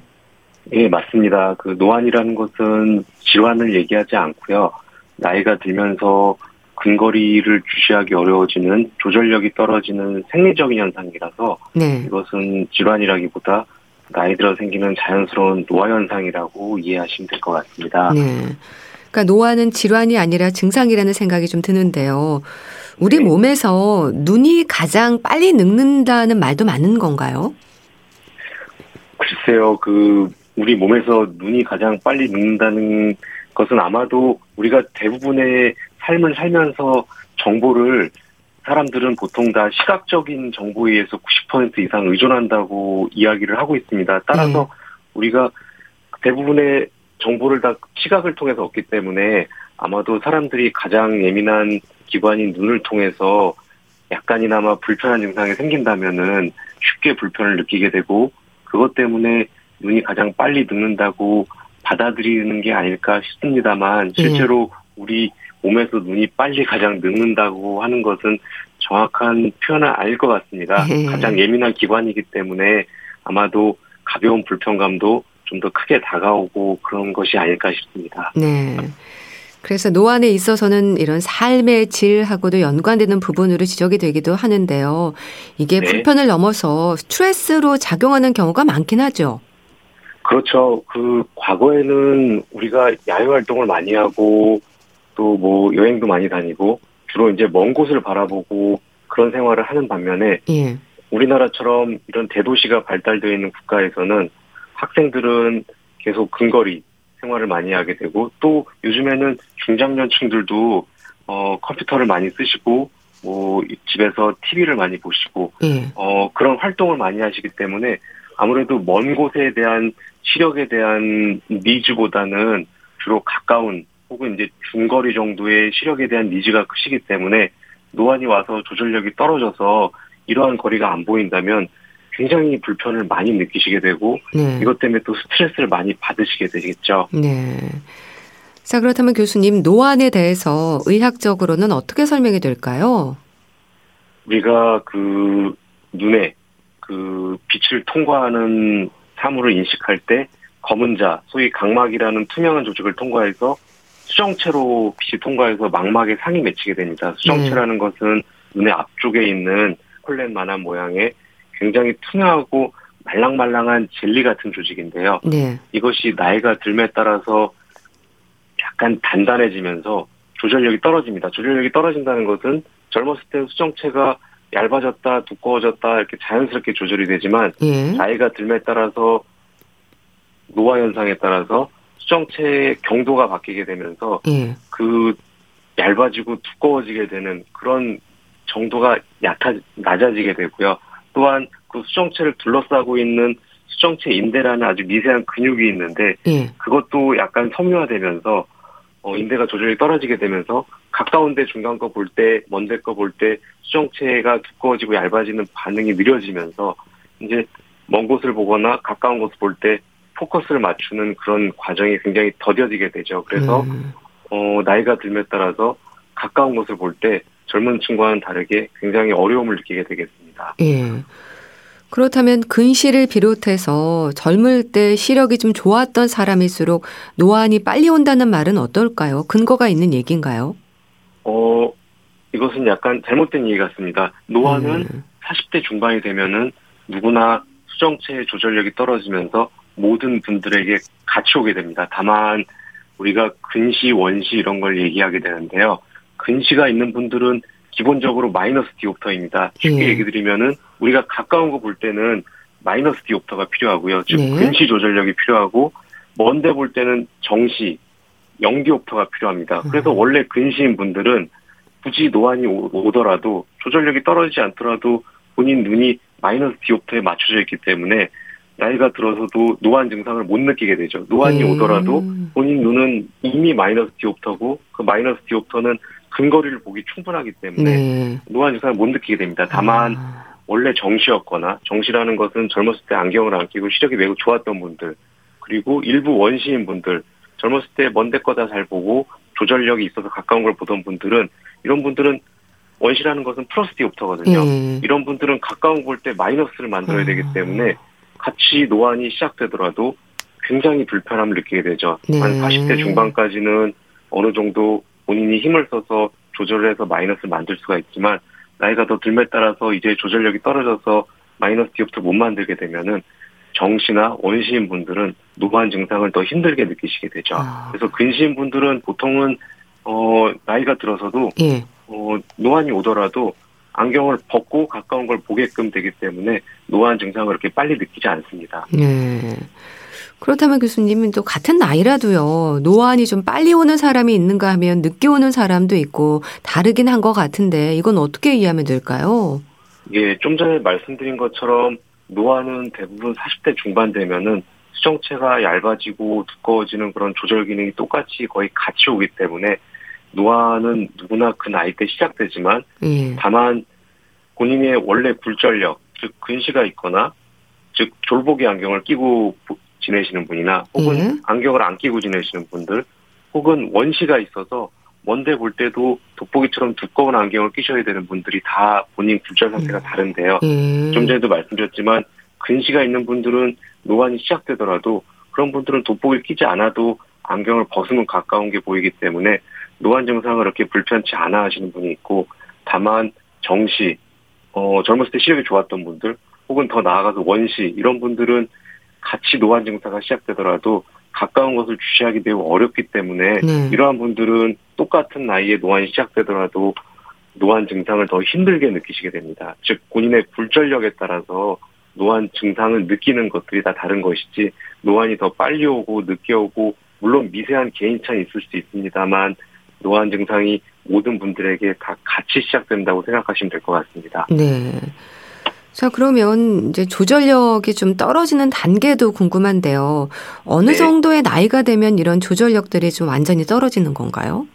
예, 맞습니다. 그 노안이라는 것은 질환을 얘기하지 않고요. 나이가 들면서 근거리를 주시하기 어려워지는 조절력이 떨어지는 생리적인 현상이라서 네. 이것은 질환이라기보다 나이 들어 생기는 자연스러운 노화 현상이라고 이해하시면 될 것 같습니다. 네. 그러니까 노화는 질환이 아니라 증상이라는 생각이 좀 드는데요. 우리 네. 몸에서 눈이 가장 빨리 늙는다는 말도 맞는 건가요? 글쎄요, 그 우리 몸에서 눈이 가장 빨리 늙는다는 것은 아마도 우리가 대부분의 삶을 살면서 정보를 사람들은 보통 다 시각적인 정보에 의해서 90% 이상 의존한다고 이야기를 하고 있습니다. 따라서 네. 우리가 대부분의 정보를 다 시각을 통해서 얻기 때문에 아마도 사람들이 가장 예민한 기관인 눈을 통해서 약간이나마 불편한 증상이 생긴다면은 쉽게 불편을 느끼게 되고 그것 때문에 눈이 가장 빨리 늙는다고 받아들이는 게 아닐까 싶습니다만 네. 실제로 우리 몸에서 눈이 빨리 가장 늙는다고 하는 것은 정확한 표현은 아닐 것 같습니다. 네. 가장 예민한 기관이기 때문에 아마도 가벼운 불편감도 좀 더 크게 다가오고 그런 것이 아닐까 싶습니다. 네. 그래서 노안에 있어서는 이런 삶의 질하고도 연관되는 부분으로 지적이 되기도 하는데요. 이게 네. 불편을 넘어서 스트레스로 작용하는 경우가 많긴 하죠. 그렇죠. 그 과거에는 우리가 야외 활동을 많이 하고 또 뭐 여행도 많이 다니고 주로 이제 먼 곳을 바라보고 그런 생활을 하는 반면에 예. 우리나라처럼 이런 대도시가 발달되어 있는 국가에서는 학생들은 계속 근거리 생활을 많이 하게 되고 또 요즘에는 중장년층들도 어, 컴퓨터를 많이 쓰시고, 뭐, 집에서 TV를 많이 보시고, 예. 어, 그런 활동을 많이 하시기 때문에 아무래도 먼 곳에 대한 시력에 대한 니즈보다는 주로 가까운 혹은 이제 중거리 정도의 시력에 대한 니즈가 크시기 때문에 노안이 와서 조절력이 떨어져서 이러한 거리가 안 보인다면 굉장히 불편을 많이 느끼시게 되고 네. 이것 때문에 또 스트레스를 많이 받으시게 되겠죠. 네. 자, 그렇다면 교수님 노안에 대해서 의학적으로는 어떻게 설명이 될까요? 우리가 그 눈에 그 빛을 통과하는 사물을 인식할 때 검은 자, 소위 각막이라는 투명한 조직을 통과해서 수정체로 빛이 통과해서 망막에 상이 맺히게 됩니다. 수정체라는 네. 것은 눈의 앞쪽에 있는 콜렛만한 모양의 굉장히 투명하고 말랑말랑한 젤리 같은 조직인데요. 네. 이것이 나이가 들에 따라서 약간 단단해지면서 조절력이 떨어집니다. 조절력이 떨어진다는 것은 젊었을 때 수정체가 얇아졌다, 두꺼워졌다 이렇게 자연스럽게 조절이 되지만 예. 나이가 들에 따라서 노화 현상에 따라서 수정체의 경도가 바뀌게 되면서 예. 그 얇아지고 두꺼워지게 되는 그런 정도가 약하 낮아지게 되고요. 또한 그 수정체를 둘러싸고 있는 수정체 인대라는 아주 미세한 근육이 있는데 예. 그것도 약간 섬유화되면서 어, 인대가 조절이 떨어지게 되면서 가까운 데 중간 거 볼 때, 먼 데 거 볼 때 수정체가 두꺼워지고 얇아지는 반응이 느려지면서 이제 먼 곳을 보거나 가까운 곳을 볼 때 포커스를 맞추는 그런 과정이 굉장히 더뎌지게 되죠. 그래서 음. 어, 나이가 들에 따라서 가까운 곳을 볼 때 젊은 친구와는 다르게 굉장히 어려움을 느끼게 되겠습니다. 예. 그렇다면 근시를 비롯해서 젊을 때 시력이 좀 좋았던 사람일수록 노안이 빨리 온다는 말은 어떨까요? 근거가 있는 얘기인가요? 어, 이것은 약간 잘못된 얘기 같습니다. 노안은 음. 40대 중반이 되면은 누구나 수정체의 조절력이 떨어지면서 모든 분들에게 같이 오게 됩니다. 다만 우리가 근시, 원시 이런 걸 얘기하게 되는데요. 근시가 있는 분들은 기본적으로 마이너스 디옵터입니다. 쉽게 네. 얘기 드리면은 우리가 가까운 거 볼 때는 마이너스 디옵터가 필요하고요. 즉 네. 근시 조절력이 필요하고 먼데 볼 때는 정시 0디옵터가 필요합니다. 음. 그래서 원래 근시인 분들은 굳이 노안이 오더라도 조절력이 떨어지지 않더라도 본인 눈이 마이너스 디옵터에 맞춰져 있기 때문에 나이가 들어서도 노안 증상을 못 느끼게 되죠. 노안이 네. 오더라도 본인 눈은 이미 마이너스 디옵터고 그 마이너스 디옵터는 근거리를 보기 충분하기 때문에 네. 노안 증상을 못 느끼게 됩니다. 다만 아. 원래 정시였거나 정시라는 것은 젊었을 때 안경을 안 끼고 시력이 매우 좋았던 분들 그리고 일부 원시인 분들 젊었을 때 먼데 거다 잘 보고 조절력이 있어서 가까운 걸 보던 분들은 이런 분들은 원시라는 것은 플러스 디옵터거든요. 네. 이런 분들은 가까운 볼 때 마이너스를 만들어야 아. 되기 때문에 같이 노안이 시작되더라도 굉장히 불편함을 느끼게 되죠. 네. 한 40대 중반까지는 어느 정도 본인이 힘을 써서 조절을 해서 마이너스를 만들 수가 있지만 나이가 더 들에 따라서 이제 조절력이 떨어져서 마이너스 디옵터 못 만들게 되면은 정시나 원시인 분들은 노안 증상을 더 힘들게 느끼시게 되죠. 아. 그래서 근시인 분들은 보통은 어 나이가 들어서도 예. 어 노안이 오더라도 안경을 벗고 가까운 걸 보게끔 되기 때문에 노안 증상을 그렇게 빨리 느끼지 않습니다. 네. 그렇다면 교수님은 또 같은 나이라도요, 노안이 좀 빨리 오는 사람이 있는가 하면 늦게 오는 사람도 있고 다르긴 한 것 같은데 이건 어떻게 이해하면 될까요? 예, 좀 전에 말씀드린 것처럼 노안은 대부분 40대 중반 되면은 수정체가 얇아지고 두꺼워지는 그런 조절 기능이 똑같이 거의 같이 오기 때문에 노화는 누구나 그 나이 때 시작되지만 예. 다만 본인의 원래 굴절력 즉 근시가 있거나 즉 졸보기 안경을 끼고 지내시는 분이나 혹은 예. 안경을 안 끼고 지내시는 분들 혹은 원시가 있어서 먼데 볼 때도 돋보기처럼 두꺼운 안경을 끼셔야 되는 분들이 다 본인 굴절 상태가 음. 다른데요. 음. 좀 전에도 말씀드렸지만 근시가 있는 분들은 노안이 시작되더라도 그런 분들은 돋보기를 끼지 않아도 안경을 벗으면 가까운 게 보이기 때문에 노안 증상을 그렇게 불편치 않아 하시는 분이 있고 다만 정시 어 젊었을 때 시력이 좋았던 분들 혹은 더 나아가서 원시 이런 분들은 같이 노안 증상가 시작되더라도 가까운 것을 주시하기 매우 어렵기 때문에 네. 이러한 분들은 똑같은 나이에 노안이 시작되더라도 노안 증상을 더 힘들게 느끼시게 됩니다. 즉 본인의 굴절력에 따라서 노안 증상을 느끼는 것들이 다 다른 것이지 노안이 더 빨리 오고 늦게 오고 물론 미세한 개인차는 있을 수 있습니다만 노안 증상이 모든 분들에게 다 같이 시작된다고 생각하시면 될 것 같습니다. 네. 자, 그러면 이제 조절력이 좀 떨어지는 단계도 궁금한데요. 어느 네. 정도의 나이가 되면 이런 조절력들이 좀 완전히 떨어지는 건가요?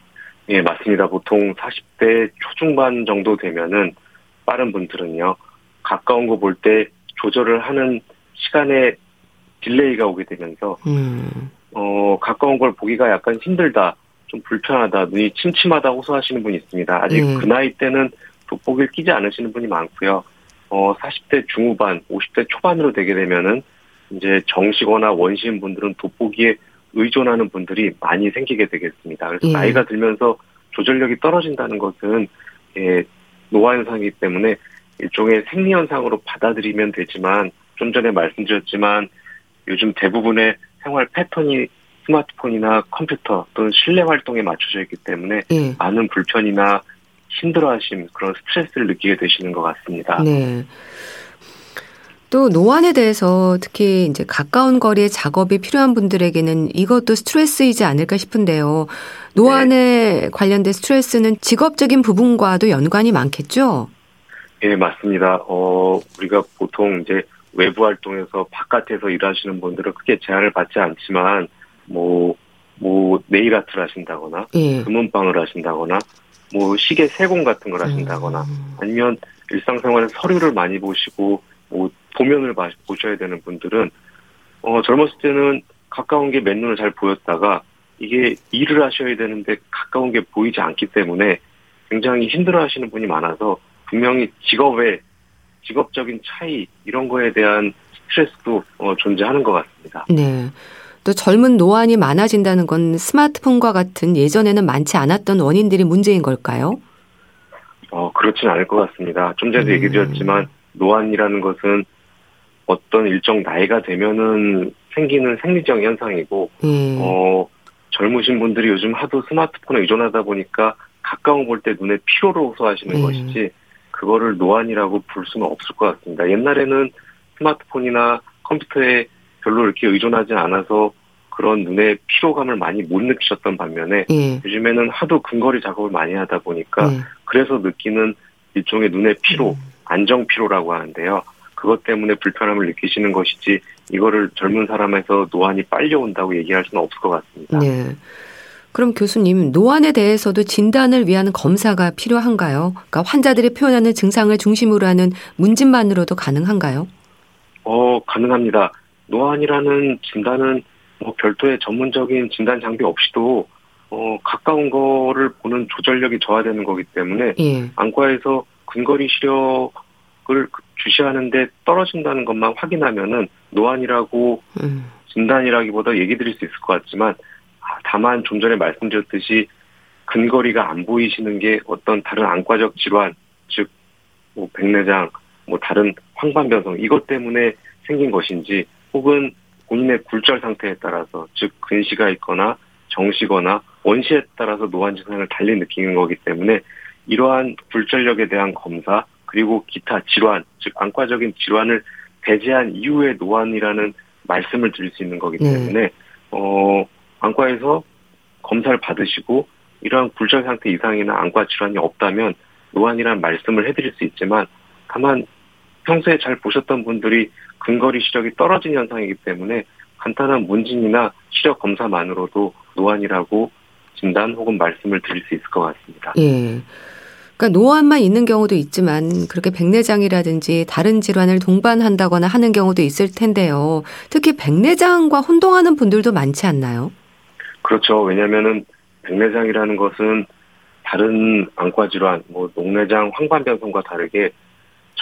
예, 맞습니다. 보통 40대 초중반 정도 되면은 빠른 분들은요, 가까운 거 볼 때 조절을 하는 시간에 delay가 오게 되면서, 음. 어, 가까운 걸 보기가 약간 힘들다, 좀 불편하다, 눈이 침침하다 호소하시는 분이 있습니다. 아직 음. 그 나이 때는 돋보기를 끼지 않으시는 분이 많고요. 어, 40대 중후반, 50대 초반으로 되게 되면은 이제 정시거나 원시인 분들은 돋보기에 의존하는 분들이 많이 생기게 되겠습니다. 그래서 예. 나이가 들면서 조절력이 떨어진다는 것은 예, 노화 현상이기 때문에 일종의 생리 현상으로 받아들이면 되지만 좀 전에 말씀드렸지만 요즘 대부분의 생활 패턴이 스마트폰이나 컴퓨터 또는 실내 활동에 맞춰져 있기 때문에 예. 많은 불편이나 힘들어하심 그런 스트레스를 느끼게 되시는 것 같습니다. 네. 또 노안에 대해서 특히 이제 가까운 거리에 작업이 필요한 분들에게는 이것도 스트레스이지 않을까 싶은데요. 노안에 네. 관련된 스트레스는 직업적인 부분과도 연관이 많겠죠? 예, 네, 맞습니다. 어, 우리가 보통 이제 외부 활동에서 바깥에서 일하시는 분들은 크게 제한을 받지 않지만 뭐, 뭐, 네일 아트를 하신다거나, 예. 금은방을 하신다거나, 뭐 시계 세공 같은 걸 하신다거나 음. 아니면 일상생활에 서류를 많이 보시고 뭐 도면을 보셔야 되는 분들은 어 젊었을 때는 가까운 게 맨눈에 잘 보였다가 이게 일을 하셔야 되는데 가까운 게 보이지 않기 때문에 굉장히 힘들어 하시는 분이 많아서 분명히 직업의 직업적인 차이 이런 거에 대한 스트레스도 어, 존재하는 것 같습니다. 네. 또 젊은 노안이 많아진다는 건 스마트폰과 같은 예전에는 많지 않았던 원인들이 문제인 걸까요? 어, 그렇진 않을 것 같습니다. 좀 전에도 음. 얘기 드렸지만 노안이라는 것은 어떤 일정 나이가 되면은 생기는 생리적 현상이고, 음. 어, 젊으신 분들이 요즘 하도 스마트폰에 의존하다 보니까 가까운 볼 때 눈에 피로를 호소하시는 음. 것이지, 그거를 노안이라고 부를 수는 없을 것 같습니다. 옛날에는 스마트폰이나 컴퓨터에 별로 이렇게 의존하지 않아서 그런 눈의 피로감을 많이 못 느끼셨던 반면에 예. 요즘에는 하도 근거리 작업을 많이 하다 보니까 예. 그래서 느끼는 일종의 눈의 피로, 음. 안정 피로라고 하는데요. 그것 때문에 불편함을 느끼시는 것이지 이거를 젊은 사람에서 노안이 빨리 온다고 얘기할 수는 없을 것 같습니다. 네. 그럼 교수님 노안에 대해서도 진단을 위한 검사가 필요한가요? 그러니까 환자들이 표현하는 증상을 중심으로 하는 문진만으로도 가능한가요? 어 가능합니다. 노안이라는 진단은 뭐 별도의 전문적인 진단 장비 없이도 어, 가까운 거를 보는 조절력이 저하되는 거기 때문에 예. 안과에서 근거리 시력을 주시하는데 떨어진다는 것만 확인하면은 노안이라고 음. 진단이라기보다 얘기 드릴 수 있을 것 같지만 아, 다만 좀 전에 말씀드렸듯이 근거리가 안 보이시는 게 어떤 다른 안과적 질환 즉 뭐 백내장 뭐 다른 황반변성 이것 때문에 생긴 것인지 혹은 본인의 굴절 상태에 따라서 즉 근시가 있거나 정시거나 원시에 따라서 노안 증상을 달리 느끼는 거기 때문에 이러한 굴절력에 대한 검사 그리고 기타 질환 즉 안과적인 질환을 배제한 이후의 노안이라는 말씀을 드릴 수 있는 거기 네. 때문에 네. 어 안과에서 검사를 받으시고 이러한 굴절 상태 이상이나 안과 질환이 없다면 노안이라는 말씀을 해드릴 수 있지만 다만 평소에 잘 보셨던 분들이 근거리 시력이 떨어진 현상이기 때문에 간단한 문진이나 시력 검사만으로도 노안이라고 진단 혹은 말씀을 드릴 수 있을 것 같습니다. 예. 그러니까 노안만 있는 경우도 있지만 그렇게 백내장이라든지 다른 질환을 동반한다거나 하는 경우도 있을 텐데요. 특히 백내장과 혼동하는 분들도 많지 않나요? 그렇죠. 왜냐하면은 백내장이라는 것은 다른 안과 질환, 뭐 녹내장, 황반변성과 다르게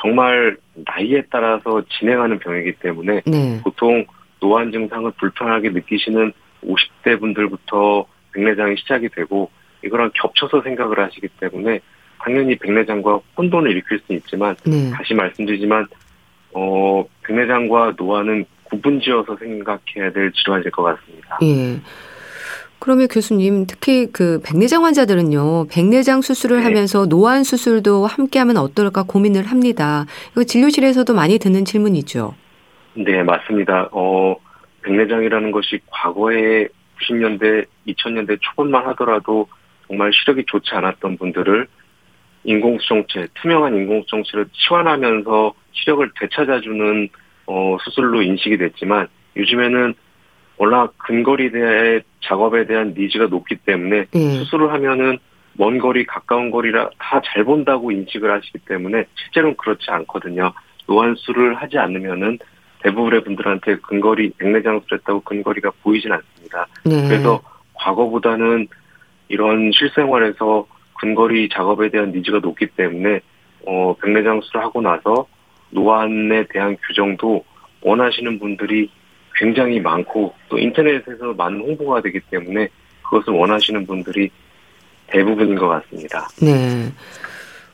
정말 나이에 따라서 진행하는 병이기 때문에 네. 보통 노안 증상을 불편하게 느끼시는 50대 분들부터 백내장이 시작이 되고 이거랑 겹쳐서 생각을 하시기 때문에 당연히 백내장과 혼돈을 일으킬 수 있지만 네. 다시 말씀드리지만 어 백내장과 노안은 구분지어서 생각해야 될 질환일 것 같습니다. 예. 그러면 교수님 특히 그 백내장 환자들은요 백내장 수술을 네. 하면서 노안 수술도 함께 하면 어떨까 고민을 합니다. 이거 진료실에서도 많이 듣는 질문이죠. 네 맞습니다. 어 백내장이라는 것이 과거에 90년대 2000년대 초반만 하더라도 정말 시력이 좋지 않았던 분들을 인공수정체, 투명한 인공수정체로 치환하면서 시력을 되찾아주는 어, 수술로 인식이 됐지만 요즘에는 워낙 근거리 대 작업에 대한 니즈가 높기 때문에 네. 수술을 하면은 먼 거리, 가까운 거리라 다 잘 본다고 인식을 하시기 때문에 실제로는 그렇지 않거든요. 노안수를 하지 않으면은 대부분의 분들한테 근거리 백내장수를 했다고 근거리가 보이진 않습니다. 네. 그래서 과거보다는 이런 실생활에서 근거리 작업에 대한 니즈가 높기 때문에 어 백내장 수술을 하고 나서 노안에 대한 교정도 원하시는 분들이 굉장히 많고 또 인터넷에서 많은 홍보가 되기 때문에 그것을 원하시는 분들이 대부분인 것 같습니다. 네.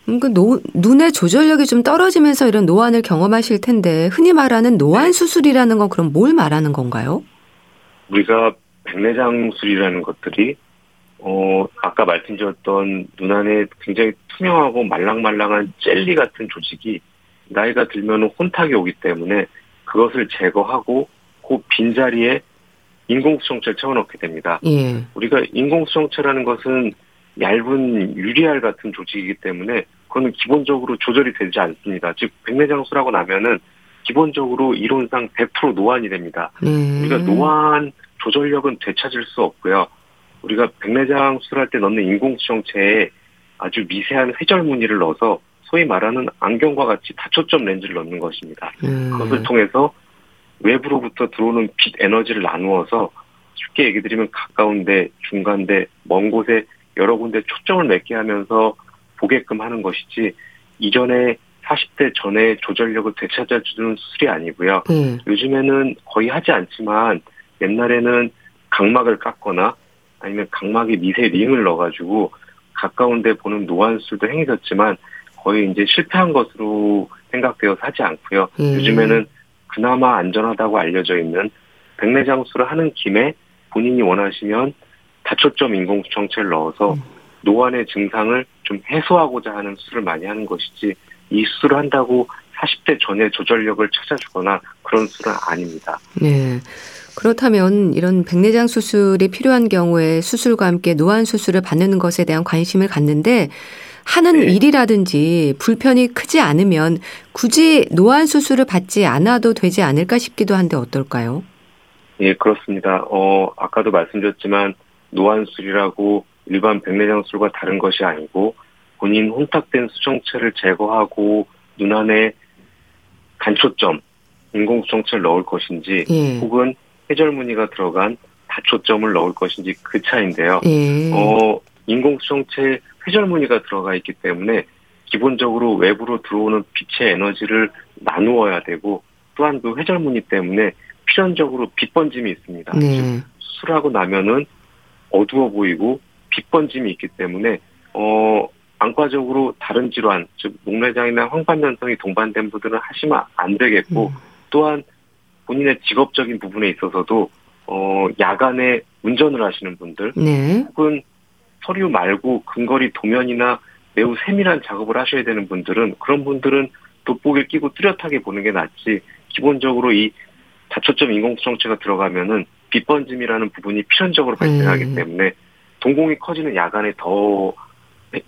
음, 그 노, 눈의 조절력이 좀 떨어지면서 이런 노안을 경험하실 텐데 흔히 말하는 노안 네. 수술이라는 건 그럼 뭘 말하는 건가요? 우리가 백내장 수술이라는 것들이 어 아까 말씀드렸던 눈 안에 굉장히 투명하고 말랑말랑한 젤리 같은 조직이 나이가 들면 혼탁이 오기 때문에 그것을 제거하고 그 빈자리에 인공수정체를 채워넣게 됩니다. 예. 우리가 인공수정체라는 것은 얇은 유리알 같은 조직이기 때문에 그거는 기본적으로 조절이 되지 않습니다. 즉 백내장수라고 나면은 기본적으로 이론상 100% 노안이 됩니다. 음. 우리가 노안 조절력은 되찾을 수 없고요. 우리가 백내장 수술할 때 넣는 인공수정체에 아주 미세한 회절 무늬를 넣어서 소위 말하는 안경과 같이 다초점 렌즈를 넣는 것입니다. 음. 그것을 통해서 외부로부터 들어오는 빛 에너지를 나누어서 쉽게 얘기 드리면 가까운데, 중간데, 먼 곳에 여러 군데 초점을 맺게 하면서 보게끔 하는 것이지 이전에 40대 전에 조절력을 되찾아주는 수술이 아니고요. 음. 요즘에는 거의 하지 않지만 옛날에는 각막을 깎거나 아니면 각막에 미세 링을 넣어가지고 가까운데 보는 노안술도 행해졌지만 거의 이제 실패한 것으로 생각되어서 하지 않고요. 음. 요즘에는 그나마 안전하다고 알려져 있는 백내 장수를 하는 김에 본인이 원하시면 다초점 인공수정체를 넣어서 음. 노안의 증상을 좀 해소하고자 하는 수술을 많이 하는 것이지 이 수술을 한다고 40대 전에 조절력을 찾아주거나 그런 수술은 아닙니다. 네. 그렇다면 이런 백내장 수술이 필요한 경우에 수술과 함께 노안 수술을 받는 것에 대한 관심을 갖는데 하는 네. 일이라든지 불편이 크지 않으면 굳이 노안 수술을 받지 않아도 되지 않을까 싶기도 한데 어떨까요? 예, 그렇습니다. 어, 아까도 말씀드렸지만 노안술이라고 일반 백내장술과 다른 것이 아니고 본인 혼탁된 수정체를 제거하고 눈 안에 간초점, 인공 수정체를 넣을 것인지 예. 혹은 해절무늬가 들어간 다초점을 넣을 것인지 그 차인데요. 예. 어, 인공 수정체 회절무늬가 들어가 있기 때문에 기본적으로 외부로 들어오는 빛의 에너지를 나누어야 되고 또한 그 회절무늬 때문에 필연적으로 빛 번짐이 있습니다. 네. 수술하고 나면은 어두워 보이고 빛 번짐이 있기 때문에 어 안과적으로 다른 질환 즉 목내장이나 황반변성이 동반된 분들은 하시면 안 되겠고 음. 또한 본인의 직업적인 부분에 있어서도 어 야간에 운전을 하시는 분들 네. 혹은 서류 말고 근거리 도면이나 매우 세밀한 작업을 하셔야 되는 분들은 그런 분들은 돋보기를 끼고 뚜렷하게 보는 게 낫지 기본적으로 이 다초점 인공수정체가 들어가면은 빛번짐이라는 부분이 필연적으로 발생하기 음. 때문에 동공이 커지는 야간에 더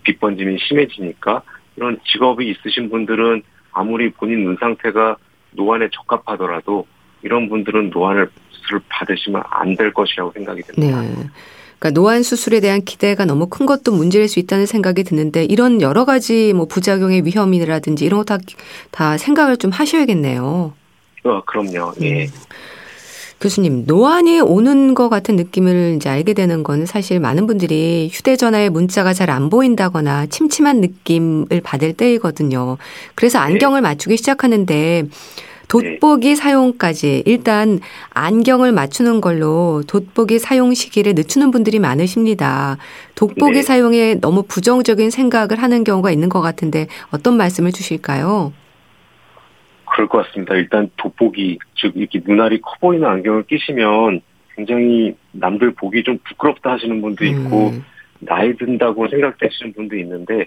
빛번짐이 심해지니까 이런 직업이 있으신 분들은 아무리 본인 눈 상태가 노안에 적합하더라도 이런 분들은 노안을 받으시면 안 될 것이라고 생각이 듭니다. 네. 그러니까 노안 수술에 대한 기대가 너무 큰 것도 문제일 수 있다는 생각이 드는데 이런 여러 가지 뭐 부작용의 위험이라든지 이런 거다다 생각을 좀 하셔야겠네요. 어, 그럼요. 예. 음. 교수님, 노안이 오는 것 같은 느낌을 이제 알게 되는 건 사실 많은 분들이 휴대전화에 문자가 잘 안 보인다거나 침침한 느낌을 받을 때이거든요. 그래서 네. 안경을 네. 맞추기 시작하는데 돋보기 네. 사용까지 일단 안경을 맞추는 걸로 돋보기 사용 시기를 늦추는 분들이 많으십니다. 돋보기 네. 사용에 너무 부정적인 생각을 하는 경우가 있는 것 같은데 어떤 말씀을 주실까요? 그럴 것 같습니다. 일단 돋보기, 즉 이렇게 눈알이 커 보이는 안경을 끼시면 굉장히 남들 보기 좀 부끄럽다 하시는 분도 있고 음. 나이 든다고 생각되시는 분도 있는데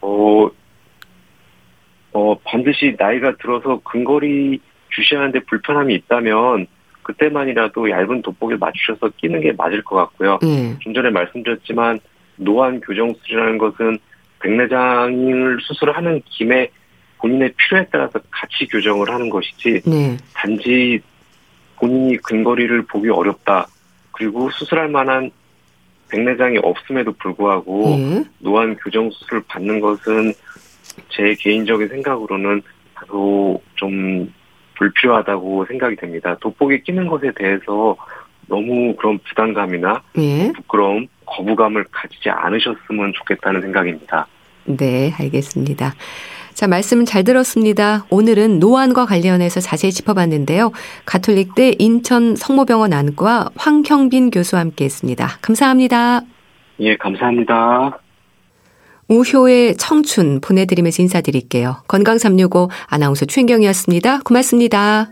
어, 어 반드시 나이가 들어서 근거리 주시하는데 불편함이 있다면 그때만이라도 얇은 돋보기를 맞추셔서 끼는 게 맞을 것 같고요. 음. 좀 전에 말씀드렸지만 노안 교정 수술이라는 것은 백내장을 수술하는 김에 본인의 필요에 따라서 같이 교정을 하는 것이지 네. 단지 본인이 근거리를 보기 어렵다 그리고 수술할 만한 백내장이 없음에도 불구하고 네. 노안 교정 수술을 받는 것은 제 개인적인 생각으로는 다소 좀 불필요하다고 생각이 됩니다. 돋보기 끼는 것에 대해서 너무 그런 부담감이나 네. 부끄러움, 거부감을 가지지 않으셨으면 좋겠다는 생각입니다. 네, 알겠습니다. 자, 말씀 잘 들었습니다. 오늘은 노안과 관련해서 자세히 짚어봤는데요. 가톨릭대 인천 성모병원 안과 황형빈 교수와 함께 했습니다. 감사합니다. 예, 감사합니다. 우효의 청춘 보내드리면서 인사드릴게요. 건강365 아나운서 최인경이었습니다. 고맙습니다.